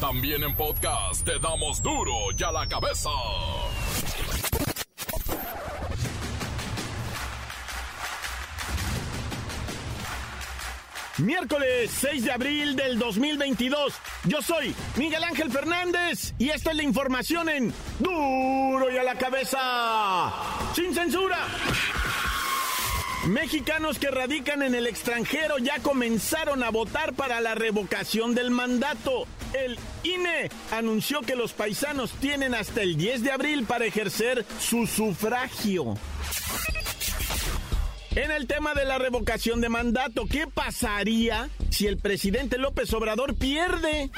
También en podcast te damos duro y a la cabeza. Miércoles 6 de abril del 2022. Yo soy Miguel Ángel Fernández y esta es la información en duro y a la cabeza. Sin censura. Mexicanos que radican en el extranjero ya comenzaron a votar para la revocación del mandato. El INE anunció que los paisanos tienen hasta el 10 de abril para ejercer su sufragio. En el tema de la revocación de mandato, ¿qué pasaría si el presidente López Obrador pierde?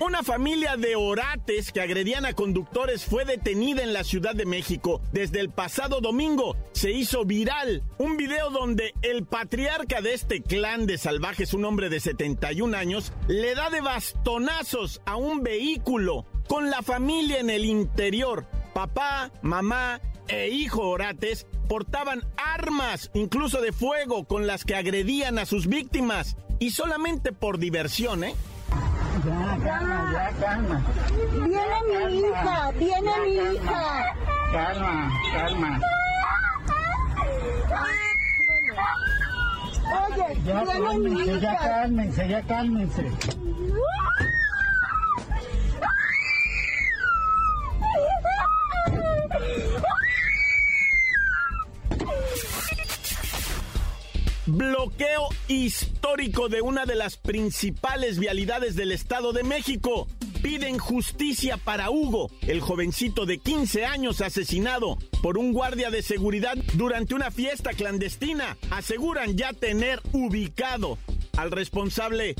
Una familia de orates que agredían a conductores fue detenida en la Ciudad de México. Desde el pasado domingo se hizo viral un video donde el patriarca de este clan de salvajes, un hombre de 71 años, le da de bastonazos a un vehículo con la familia en el interior. Papá, mamá e hijo orates portaban armas, incluso de fuego, con las que agredían a sus víctimas. Y solamente por diversión, ¿eh? Ya, calma, ya, calma. Viene mi hija, viene mi hija. Calma, calma. Oye, Ya viene mi cálmense, ya cálmense, ya cálmense. Bloqueo histórico de una de las principales vialidades del Estado de México. Piden justicia para Hugo, el jovencito de 15 años asesinado por un guardia de seguridad durante una fiesta clandestina. Aseguran ya tener ubicado al responsable.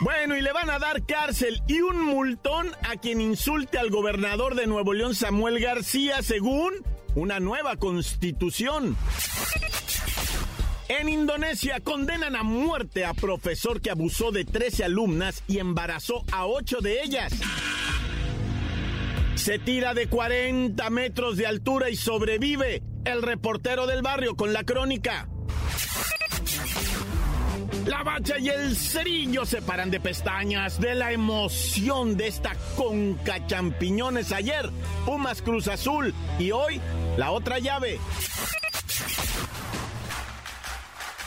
Bueno, y le van a dar cárcel y un multón a quien insulte al gobernador de Nuevo León, Samuel García, según una nueva constitución. En Indonesia condenan a muerte a profesor que abusó de 13 alumnas y embarazó a 8 de ellas. Se tira de 40 metros de altura y sobrevive el reportero del barrio con la crónica. La bacha y el cerillo se paran de pestañas de la emoción de esta conca champiñones ayer. Pumas Cruz Azul y hoy la otra llave.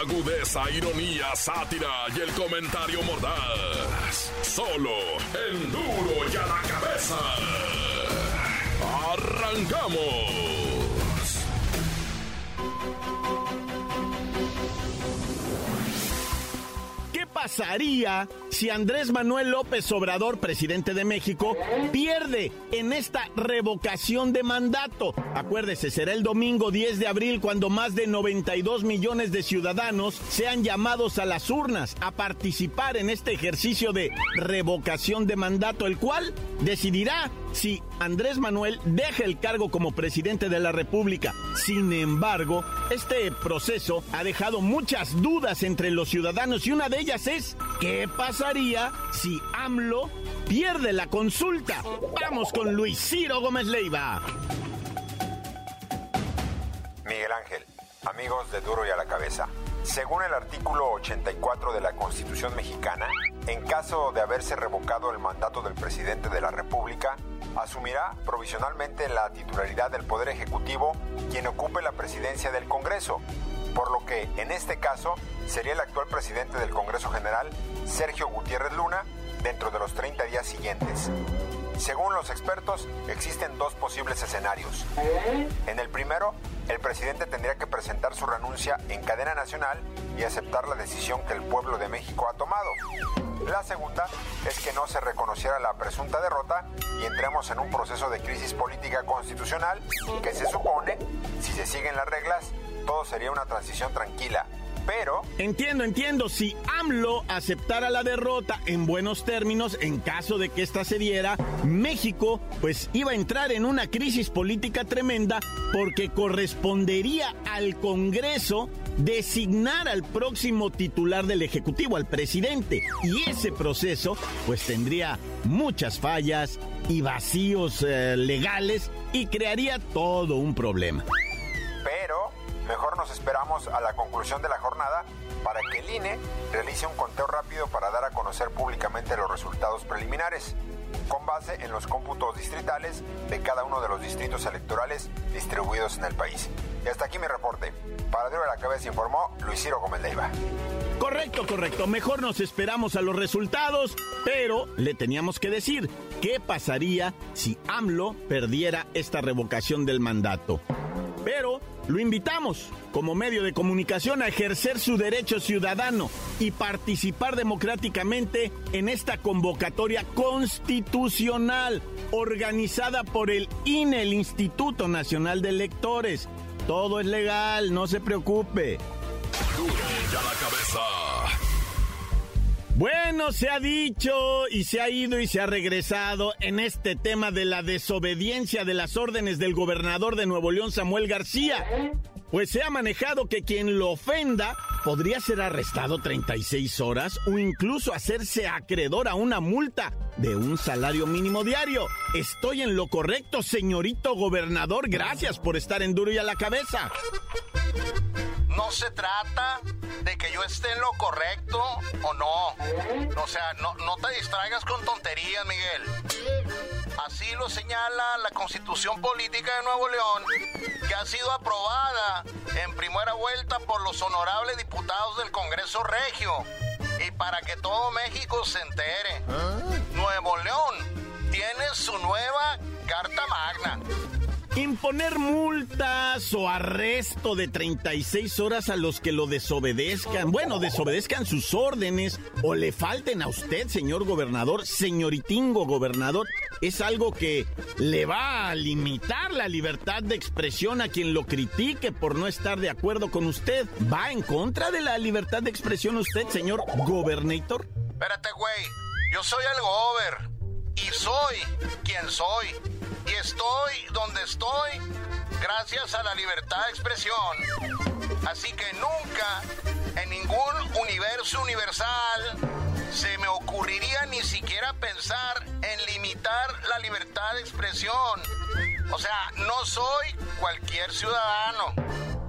Agudeza, ironía, sátira y el comentario mordaz. Solo el duro y a la cabeza. ¡Arrancamos! Pasaría si Andrés Manuel López Obrador, presidente de México, pierde en esta revocación de mandato? Acuérdese, será el domingo 10 de abril cuando más de 92 millones de ciudadanos sean llamados a las urnas a participar en este ejercicio de revocación de mandato, el cual decidirá si Andrés Manuel deja el cargo como presidente de la República. Sin embargo, este proceso ha dejado muchas dudas entre los ciudadanos y una de ellas es, ¿qué pasaría si AMLO pierde la consulta? Vamos con Luis Ciro Gómez Leiva. Miguel Ángel, amigos de Duro y a la Cabeza. Según el artículo 84 de la Constitución mexicana, en caso de haberse revocado el mandato del presidente de la República, asumirá provisionalmente la titularidad del Poder Ejecutivo quien ocupe la presidencia del Congreso, por lo que en este caso sería el actual presidente del Congreso General, Sergio Gutiérrez Luna, dentro de los 30 días siguientes. Según los expertos, existen dos posibles escenarios. En el primero, el presidente tendría que presentar su renuncia en cadena nacional y aceptar la decisión que el pueblo de México ha tomado. La segunda es que no se reconociera la presunta derrota y entremos en un proceso de crisis política constitucional que se supone, si se siguen las reglas, todo sería una transición tranquila. pero... Entiendo, entiendo. Si AMLO aceptara la derrota en buenos términos, en caso de que ésta se diera, México pues iba a entrar en una crisis política tremenda porque correspondería al Congreso designar al próximo titular del Ejecutivo, al presidente. Y ese proceso pues tendría muchas fallas y vacíos eh, legales y crearía todo un problema. Nos esperamos a la conclusión de la jornada para que el INE realice un conteo rápido para dar a conocer públicamente los resultados preliminares, con base en los cómputos distritales de cada uno de los distritos electorales distribuidos en el país. Y hasta aquí mi reporte. Para Duro de la Cabeza informó Luis Ciro Gómez Leiva. Correcto, correcto. Mejor nos esperamos a los resultados, pero le teníamos que decir qué pasaría si AMLO perdiera esta revocación del mandato. Pero lo invitamos como medio de comunicación a ejercer su derecho ciudadano y participar democráticamente en esta convocatoria constitucional organizada por el INE, el Instituto Nacional de Electores. Todo es legal, no se preocupe. La cabeza. Bueno, se ha dicho y se ha ido y se ha regresado en este tema de la desobediencia de las órdenes del gobernador de Nuevo León, Samuel García. Pues se ha manejado que quien lo ofenda podría ser arrestado 36 horas o incluso hacerse acreedor a una multa de un salario mínimo diario. Estoy en lo correcto, señorito gobernador. Gracias por estar en duro y a la cabeza. No se trata de que yo esté en lo correcto o no. O sea, no, no te distraigas con tonterías, Miguel. Así lo señala la Constitución Política de Nuevo León, que ha sido aprobada en primera vuelta por los honorables diputados del Congreso Regio. Y para que todo México se entere, Nuevo León tiene su nueva Carta Magna. Imponer multas o arresto de 36 horas a los que lo desobedezcan. Bueno, desobedezcan sus órdenes o le falten a usted, señor gobernador, señoritingo gobernador. Es algo que le va a limitar la libertad de expresión a quien lo critique por no estar de acuerdo con usted. ¿Va en contra de la libertad de expresión usted, señor gobernator? Espérate, güey. Yo soy el gober. Y soy quien soy. Y estoy donde estoy gracias a la libertad de expresión. Así que nunca, en ningún universo universal, se me ocurriría ni siquiera pensar en limitar la libertad de expresión. O sea, no soy cualquier ciudadano.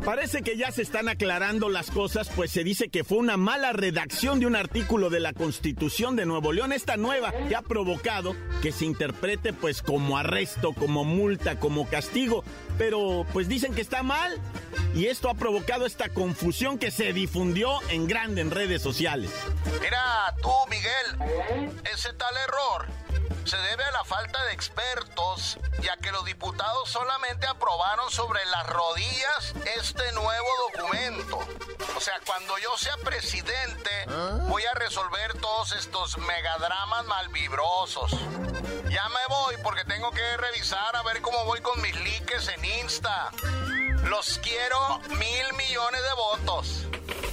Parece que ya se están aclarando las cosas, pues se dice que fue una mala redacción de un artículo de la Constitución de Nuevo León, esta nueva, que ha provocado que se interprete pues como arresto, como multa, como castigo. Pero pues dicen que está mal y esto ha provocado esta confusión que se difundió en grande en redes sociales. Mira, tú, Miguel, ese tal error se debe a la falta de expertos, ya que los diputados solamente aprobaron sobre las rodillas este nuevo documento. O sea, cuando yo sea presidente, voy a resolver todos estos megadramas malvibrosos. Ya me voy porque tengo que revisar a ver cómo voy con mis likes en Insta. Los quiero mil millones de votos.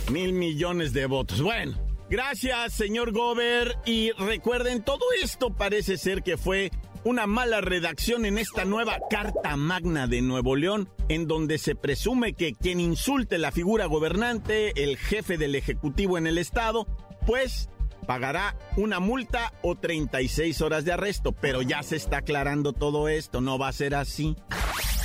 Mil millones de votos. Bueno. Gracias, señor Gober. Y recuerden, todo esto parece ser que fue una mala redacción en esta nueva Carta Magna de Nuevo León, en donde se presume que quien insulte la figura gobernante, el jefe del Ejecutivo en el Estado, pues pagará una multa o 36 horas de arresto. Pero ya se está aclarando todo esto, no va a ser así.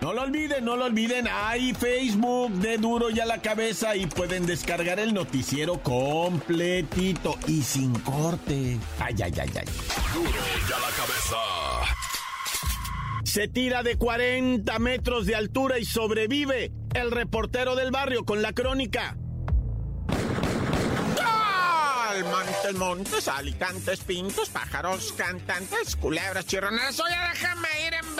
No lo olviden, no lo olviden. Hay Facebook de Duro y a la cabeza y pueden descargar el noticiero completito y sin corte. Ay, ay, ay, ay. Duro y a la cabeza. Se tira de 40 metros de altura y sobrevive el reportero del barrio con la crónica. Montes, montes, alicantes, pintos, pájaros, cantantes, culebras, chirroneras. Oye, déjame ir en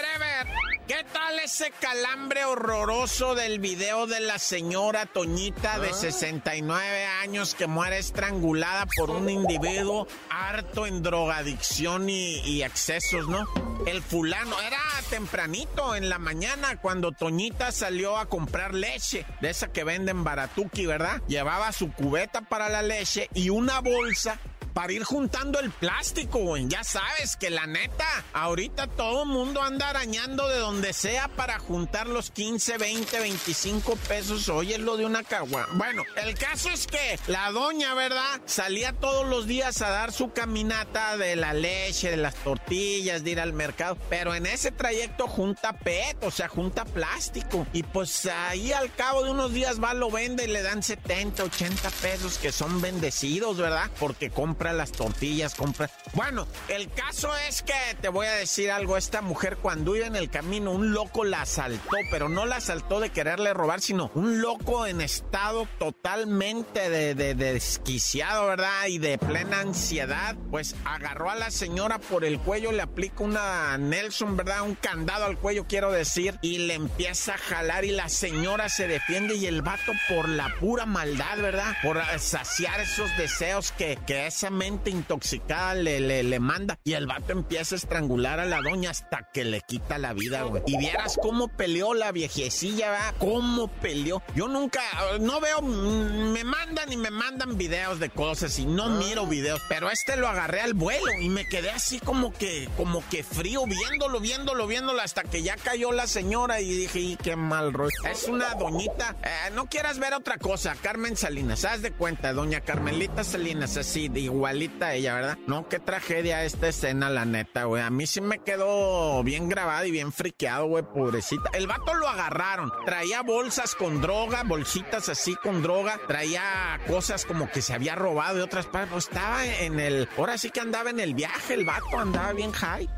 ¿Qué tal ese calambre horroroso del video de la señora Toñita de 69 años que muere estrangulada por un individuo harto en drogadicción y, y excesos, ¿no? El fulano era tempranito en la mañana cuando Toñita salió a comprar leche, de esa que venden baratuki, ¿verdad? Llevaba su cubeta para la leche y una bolsa para ir juntando el plástico, güey. Ya sabes que la neta, ahorita todo mundo anda arañando de donde sea para juntar los 15, 20, 25 pesos. Oye, es lo de una cagua. Bueno, el caso es que la doña, ¿verdad? Salía todos los días a dar su caminata de la leche, de las tortillas, de ir al mercado. Pero en ese trayecto junta PET, o sea, junta plástico. Y pues ahí al cabo de unos días va, lo vende y le dan 70, 80 pesos que son bendecidos, ¿verdad? Porque compra las tortillas, compra. Bueno, el caso es que te voy a decir algo. Esta mujer, cuando iba en el camino, un loco la asaltó, pero no la asaltó de quererle robar, sino un loco en estado totalmente de, de- de desquiciado, ¿verdad? Y de plena ansiedad. Pues agarró a la señora por el cuello, le aplica una Nelson, ¿verdad? Un candado al cuello, quiero decir, y le empieza a jalar y la señora se defiende y el vato por la pura maldad, ¿verdad? Por saciar esos deseos que, que esa intoxicada le, le, le manda. Y el vato empieza a estrangular a la doña hasta que le quita la vida, güey. Y vieras cómo peleó la viejecilla, ¿verdad? Cómo peleó. Yo nunca, no veo, mm, me mandan y me mandan videos de cosas y no miro videos, pero este lo agarré al vuelo y me quedé así como que, como que frío viéndolo, viéndolo, viéndolo hasta que ya cayó la señora y dije, y qué mal rollo. Es una doñita, eh, no quieras ver otra cosa, Carmen Salinas, haz de cuenta, doña Carmelita Salinas, así, de igualita ella, ¿verdad? No, qué tragedia esta escena, la neta, güey. A mí sí me quedó bien grabada y bien friqueado, güey, pobrecita. El vato lo agarraron, traía bolsas con droga, bolsitas así con droga, traía cosas como que se había robado de otras partes, pues estaba en el, ahora sí que andaba en el viaje, el vato andaba bien high.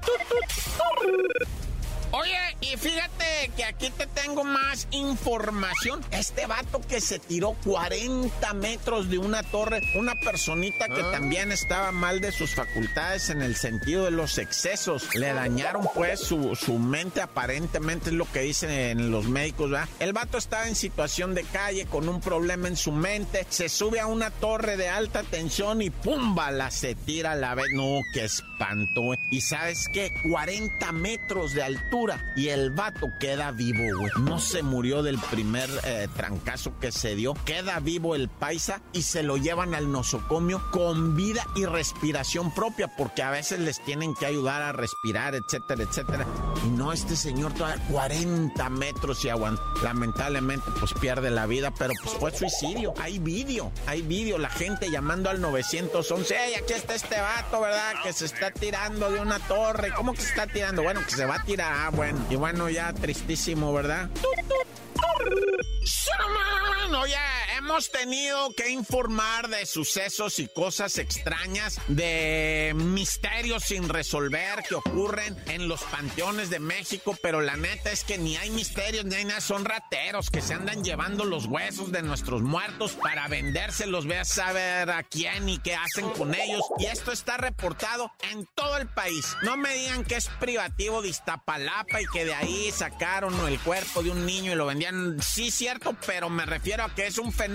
Oye, y fíjate que aquí te tengo más información. Este vato que se tiró 40 metros de una torre, una personita que también estaba mal de sus facultades en el sentido de los excesos. Le dañaron pues su, su mente, aparentemente es lo que dicen los médicos, ¿verdad? El vato estaba en situación de calle con un problema en su mente, se sube a una torre de alta tensión y ¡pum! la se tira a la vez. No, qué espanto, güey. Y sabes qué? 40 metros de altura y el vato queda vivo, güey. No se murió del primer eh, trancazo que se dio. Queda vivo el paisa y se lo llevan al nosocomio con vida y respiración propia, porque a veces les tienen que ayudar a respirar, etcétera, etcétera. Y no, este señor todavía 40 metros y aguanta. Lamentablemente, pues pierde la vida, pero pues fue suicidio. Hay vídeo, hay vídeo. La gente llamando al 911. ¡Ey, aquí está este vato, ¿verdad? Que se está tirando de una torre. ¿Cómo que se está tirando? Bueno, que se va a tirar. Ah, bueno. Y bueno, ya tristísimo, ¿verdad? Oye, hemos tenido que informar de sucesos y cosas extrañas, de misterios sin resolver que ocurren en los panteones de México, pero la neta es que ni hay misterios ni hay nada, son rateros que se andan llevando los huesos de nuestros muertos para vendérselos, ve a saber a quién y qué hacen con ellos. Y esto está reportado en todo el país. No me digan que es privativo de Iztapalapa y que de ahí sacaron el cuerpo de un niño y lo vendían. Sí, cierto, pero me refiero a que es un fenómeno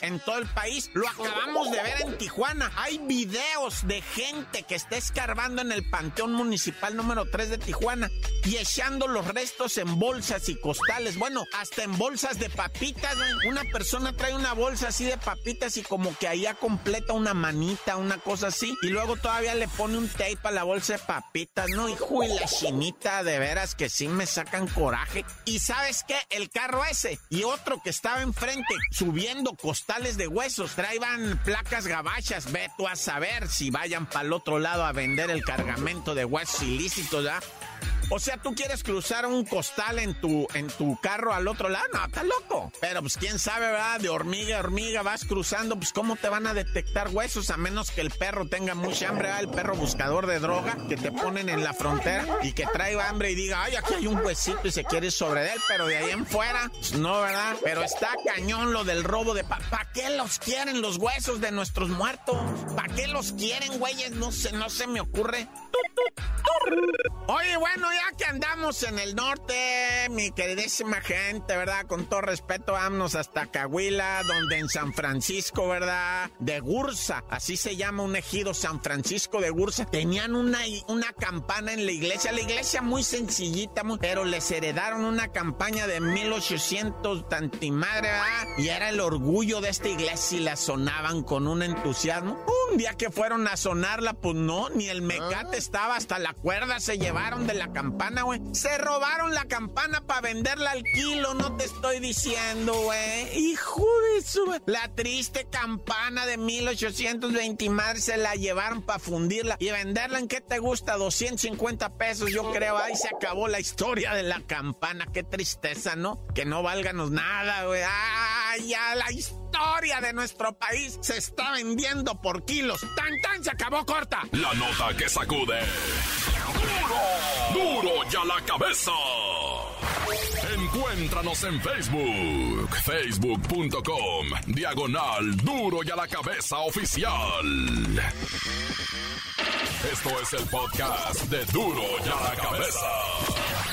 en todo el país. Lo acabamos de ver en Tijuana. Hay videos de gente que está escarbando en el Panteón Municipal número 3 de Tijuana y echando los restos en bolsas y costales. Bueno, hasta en bolsas de papitas. Una persona trae una bolsa así de papitas y como que allá completa una manita, una cosa así. Y luego todavía le pone un tape a la bolsa de papitas, ¿no? Hijo y la chinita, de veras que sí me sacan coraje. Y sabes qué? El carro ese y otro que estaba enfrente subiendo costales de huesos, traían placas gabachas. Ve tú a saber si vayan para el otro lado a vender el cargamento de huesos ilícitos, ¿ya? O sea, tú quieres cruzar un costal en tu, en tu carro al otro lado, no, está loco. Pero pues quién sabe, ¿verdad? De hormiga a hormiga vas cruzando, pues cómo te van a detectar huesos a menos que el perro tenga mucha hambre, ¿verdad? El perro buscador de droga que te ponen en la frontera y que trae hambre y diga, ay, aquí hay un huesito y se quiere sobre él, pero de ahí en fuera, pues no, ¿verdad? Pero está cañón lo del robo de... ¿Para pa qué los quieren los huesos de nuestros muertos? ¿Para qué los quieren, güeyes? No sé, no se me ocurre. Oye, bueno, ya que andamos en el norte, mi queridísima gente, ¿verdad? Con todo respeto, vámonos hasta Cahuila, donde en San Francisco, ¿verdad? De Gursa, así se llama un ejido, San Francisco de Gursa. Tenían una, una campana en la iglesia, la iglesia muy sencillita, pero les heredaron una campaña de 1800 tantimadre, ¿verdad? Y era el orgullo de esta iglesia y la sonaban con un entusiasmo. Un día que fueron a sonarla, pues no, ni el mecate estaba hasta la cuerda se llevaron de la campana, güey. Se robaron la campana para venderla al kilo, no te estoy diciendo, güey. Hijo de su... La triste campana de 1820 madre se la llevaron para fundirla y venderla en qué te gusta, 250 pesos, yo creo. Ahí se acabó la historia de la campana. Qué tristeza, ¿no? Que no válganos nada, güey. ¡Ay, ya la historia de nuestro país se está vendiendo por kilos! ¡Tan, tan! Se acabó corta. La nota que sacude. ¡Duro! ¡Duro ya la cabeza! Encuéntranos en Facebook, facebook.com, diagonal Duro y a la cabeza oficial. Esto es el podcast de Duro y a la cabeza.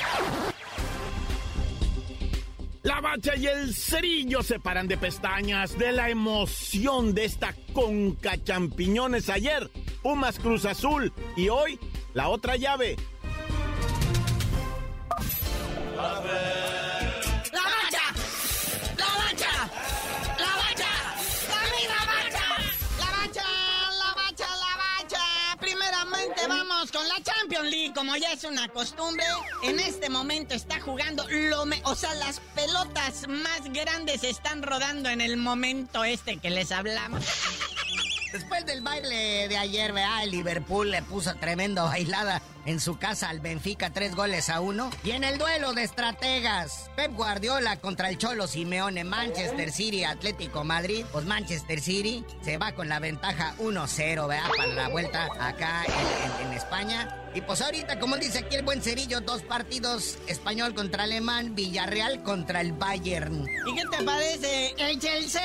La bacha y el cerillo se paran de pestañas de la emoción de esta conca champiñones ayer. Pumas Cruz Azul y hoy la otra llave. ¡La Como ya es una costumbre. En este momento está jugando lo me o sea, las pelotas más grandes están rodando en el momento este que les hablamos. Después del baile de ayer, vea, el Liverpool le puso tremenda bailada en su casa al Benfica, tres goles a uno. Y en el duelo de estrategas, Pep Guardiola contra el Cholo Simeone, Manchester City, Atlético Madrid. Pues Manchester City se va con la ventaja 1-0, vea, para la vuelta acá en, en- en España. Y pues ahorita, como dice aquí el buen cerillo, dos partidos, español contra alemán, Villarreal contra el Bayern. ¿Y qué te parece el Chelsea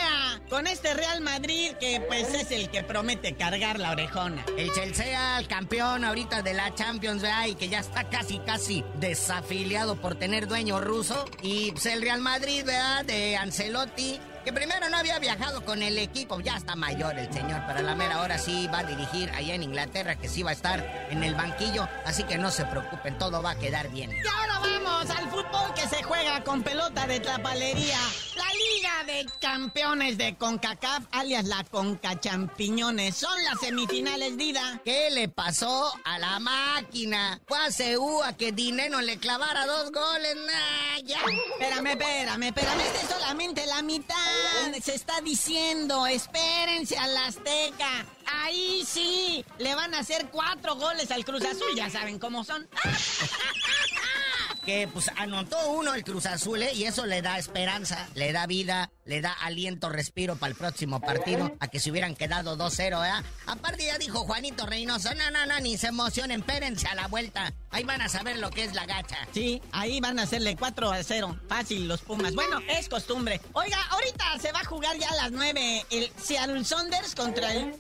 con este Real Madrid que pues es el que promete cargar la orejona? El Chelsea, el campeón ahorita de la Champions, ¿verdad? Y que ya está casi, casi desafiliado por tener dueño ruso. Y pues el Real Madrid, ¿verdad? De Ancelotti. Que primero no había viajado con el equipo, ya está mayor el señor, pero a la mera hora sí va a dirigir allá en Inglaterra, que sí va a estar en el banquillo, así que no se preocupen, todo va a quedar bien. Y ahora vamos al fútbol que se juega con pelota de trapalería. La Liga de Campeones de CONCACAF, alias la CONCA Champiñones, son las semifinales, Dida. ¿Qué le pasó a la máquina? Fue a que Dinero le clavara dos goles, nah, ya. Espérame, espérame, espérame, esta es solamente la mitad. Se está diciendo, espérense a la Azteca. Ahí sí, le van a hacer cuatro goles al Cruz Azul, ya saben cómo son. que pues anotó uno el Cruz Azul ¿eh? y eso le da esperanza, le da vida, le da aliento, respiro para el próximo partido, a que se hubieran quedado 2-0, ¿eh? Aparte ya dijo Juanito Reynoso, no, no, no, ni se emocionen, espérense a la vuelta, ahí van a saber lo que es la gacha. Sí, ahí van a hacerle 4 a 0, fácil los Pumas. Bueno, es costumbre. Oiga, ahorita se va a jugar ya a las 9 el Seattle Saunders contra el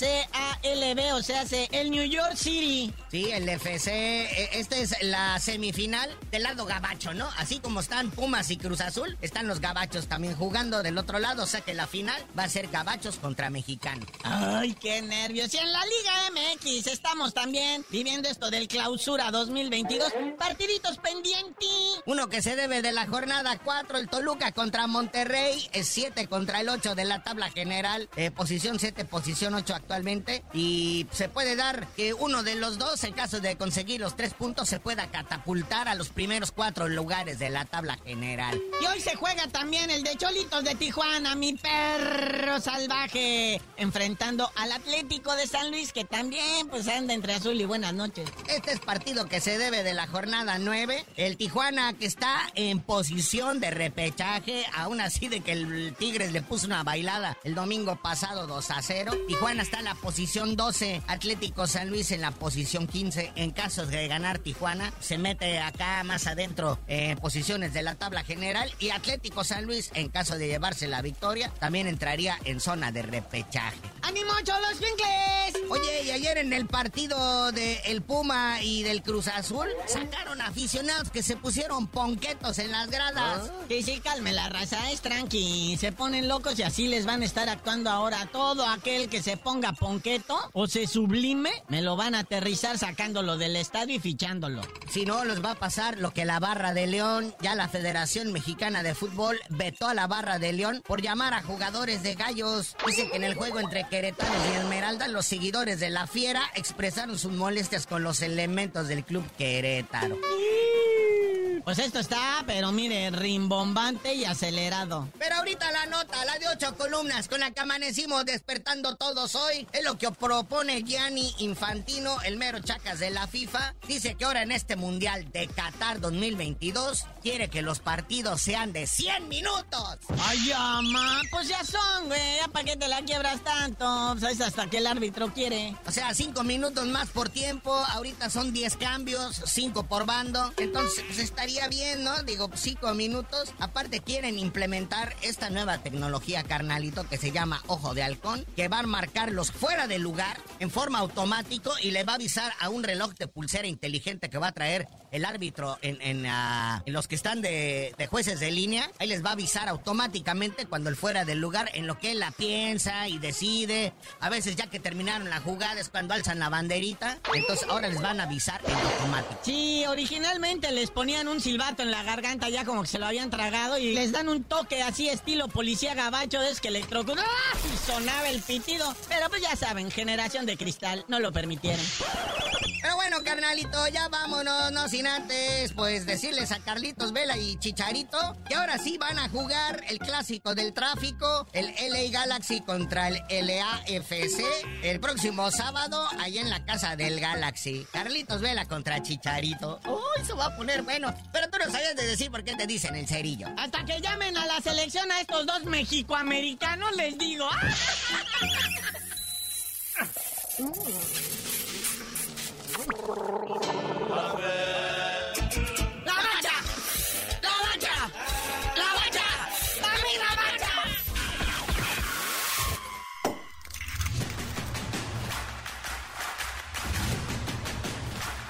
NICFCALB, o sea, se- el New York City. Sí, el FC, eh, esta es la semifinal del lado gabacho, ¿no? Así como están Pumas y Cruz Azul, están los gabachos también jugando del otro lado, o sea que la final va a ser gabachos contra mexicanos. Ay, qué nervios. Y en la Liga MX estamos también viviendo esto del clausura 2022. Partiditos pendientes. Uno que se debe de la jornada 4, el Toluca contra Monterrey, es 7 contra el 8 de la tabla general, eh, posición 7, posición 8 actualmente. Y se puede dar que uno de los dos, en caso de conseguir los tres puntos, se pueda catapultar a los primeros cuatro lugares de la tabla general. Y hoy se juega también el de Cholitos de Tijuana, mi perro salvaje, enfrentando al Atlético de San Luis, que también pues anda entre azul y buenas noches. Este es partido que se debe de la jornada 9. El Tijuana que está en posición de repechaje, aún así de que el Tigres le puso una bailada el domingo pasado 2 a 0. Tijuana está en la posición 12, Atlético San Luis en la posición 15. En caso de ganar Tijuana, se mete acá más adentro en posiciones de la tabla general y Atlético San Luis, en caso de llevarse la victoria, también entraría en zona de repechaje. ¡Ánimo, Cholos Pinkles! Oye, y ayer en el partido de El Puma y del Cruz Azul, sacaron aficionados que se pusieron ponquetos en las gradas. Sí, sí, calme la raza, es tranqui. Se ponen locos y así les van a estar actuando ahora. Todo aquel que se ponga ponqueto o se sublime, me lo van a aterrizar sacándolo del estadio y fichándolo. Si no, les va a pasar lo que la Barra de León, ya la Federación Mexicana de Fútbol vetó a la Barra de León por llamar a jugadores de gallos. Dice que en el juego entre Querétaro y Esmeralda, los seguidores de la Fiera expresaron sus molestias con los elementos del club Querétaro. Pues esto está, pero mire, rimbombante y acelerado. Pero ahorita la nota, la de ocho columnas con la que amanecimos despertando todos hoy, es lo que propone Gianni Infantino, el mero chacas de la FIFA. Dice que ahora en este Mundial de Qatar 2022 quiere que los partidos sean de 100 minutos. Ay, ama, pues ya son, güey. ¿Ya para qué te la quiebras tanto? Pues es hasta que el árbitro quiere. O sea, 5 minutos más por tiempo. Ahorita son 10 cambios, 5 por bando. Entonces, pues estaría bien, ¿no? Digo, 5 minutos. Aparte, quieren implementar esta nueva tecnología, carnalito, que se llama Ojo de Halcón, que va a marcarlos fuera del lugar en forma automático y le va a avisar a un reloj de pulsera inteligente que va a traer el árbitro en, en, ah, en los que están de, de jueces de línea. Ahí les va a avisar automáticamente cuando él fuera del lugar en lo que él la piensa y decide. A veces ya que terminaron la jugada es cuando alzan la banderita. Entonces ahora les van a avisar en automático. Sí, originalmente les ponían un silbato en la garganta ya como que se lo habían tragado y les dan un toque así estilo policía gabacho de es que electrocutó ¡Ah! sonaba el pitido. Pero pues ya saben, generación de cristal, no lo permitieron. Bueno, carnalito, ya vámonos, no sin antes, pues decirles a Carlitos Vela y Chicharito que ahora sí van a jugar el clásico del tráfico, el LA Galaxy contra el LAFC, el próximo sábado, allá en la casa del Galaxy. Carlitos Vela contra Chicharito. ¡Uy, eso va a poner bueno! Pero tú no sabías de decir por qué te dicen el cerillo. Hasta que llamen a la selección a estos dos mexicoamericanos, les digo.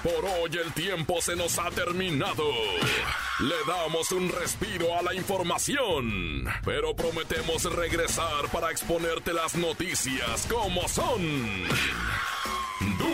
Por hoy el tiempo se nos ha terminado. Le damos un respiro a la información, pero prometemos regresar para exponerte las noticias como son.